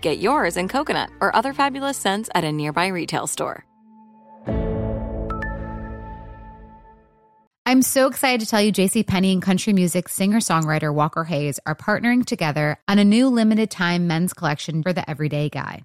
Get yours in coconut or other fabulous scents at a nearby retail store. I'm so excited to tell you JC Penney and country music singer-songwriter Walker Hayes are partnering together on a new limited time men's collection for the everyday guy.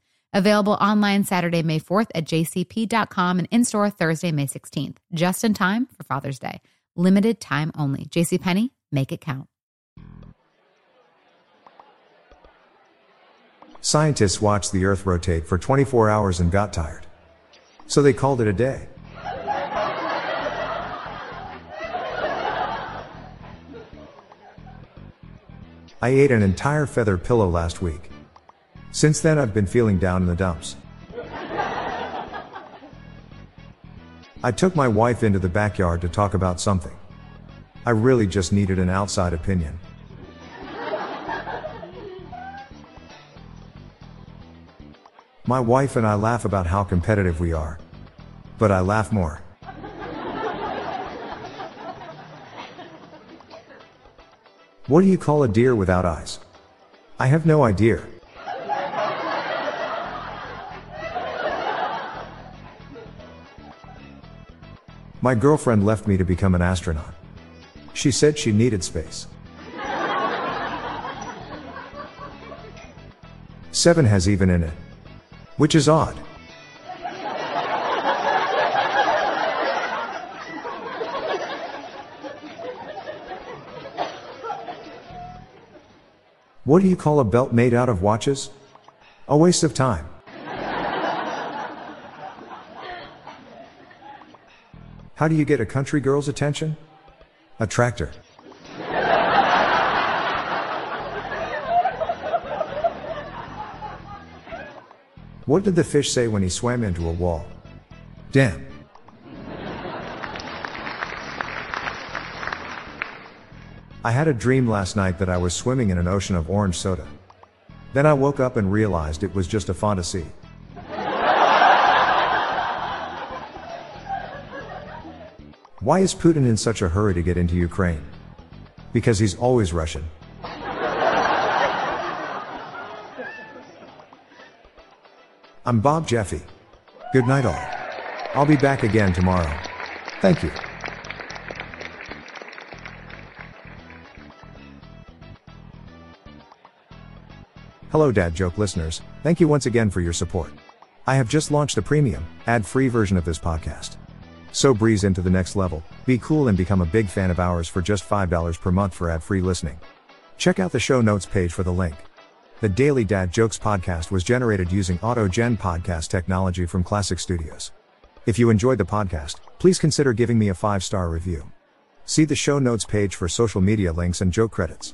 Available online Saturday, May 4th at jcp.com and in store Thursday, May 16th, just in time for Father's Day. Limited time only. JCPenney, make it count. Scientists watched the Earth rotate for 24 hours and got tired. So they called it a day. I ate an entire feather pillow last week. Since then, I've been feeling down in the dumps. I took my wife into the backyard to talk about something. I really just needed an outside opinion. My wife and I laugh about how competitive we are. But I laugh more. What do you call a deer without eyes? I have no idea. My girlfriend left me to become an astronaut. She said she needed space. Seven has even in it. Which is odd. What do you call a belt made out of watches? A waste of time. How do you get a country girl's attention? A tractor. What did the fish say when he swam into a wall? Damn. I had a dream last night that I was swimming in an ocean of orange soda. Then I woke up and realized it was just a fantasy. Why is Putin in such a hurry to get into Ukraine? Because he's always Russian. I'm Bob Jeffy. Good night, all. I'll be back again tomorrow. Thank you. Hello, Dad Joke listeners. Thank you once again for your support. I have just launched the premium, ad free version of this podcast. So breeze into the next level, be cool, and become a big fan of ours for just $5 per month for ad free listening. Check out the show notes page for the link. The Daily Dad Jokes podcast was generated using AutoGen podcast technology from Classic Studios. If you enjoyed the podcast, please consider giving me a five star review. See the show notes page for social media links and joke credits.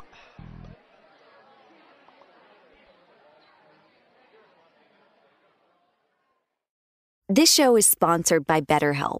This show is sponsored by BetterHelp.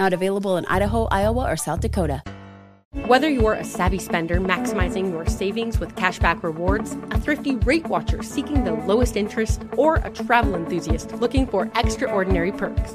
Not available in Idaho, Iowa, or South Dakota. Whether you're a savvy spender maximizing your savings with cashback rewards, a thrifty rate watcher seeking the lowest interest, or a travel enthusiast looking for extraordinary perks,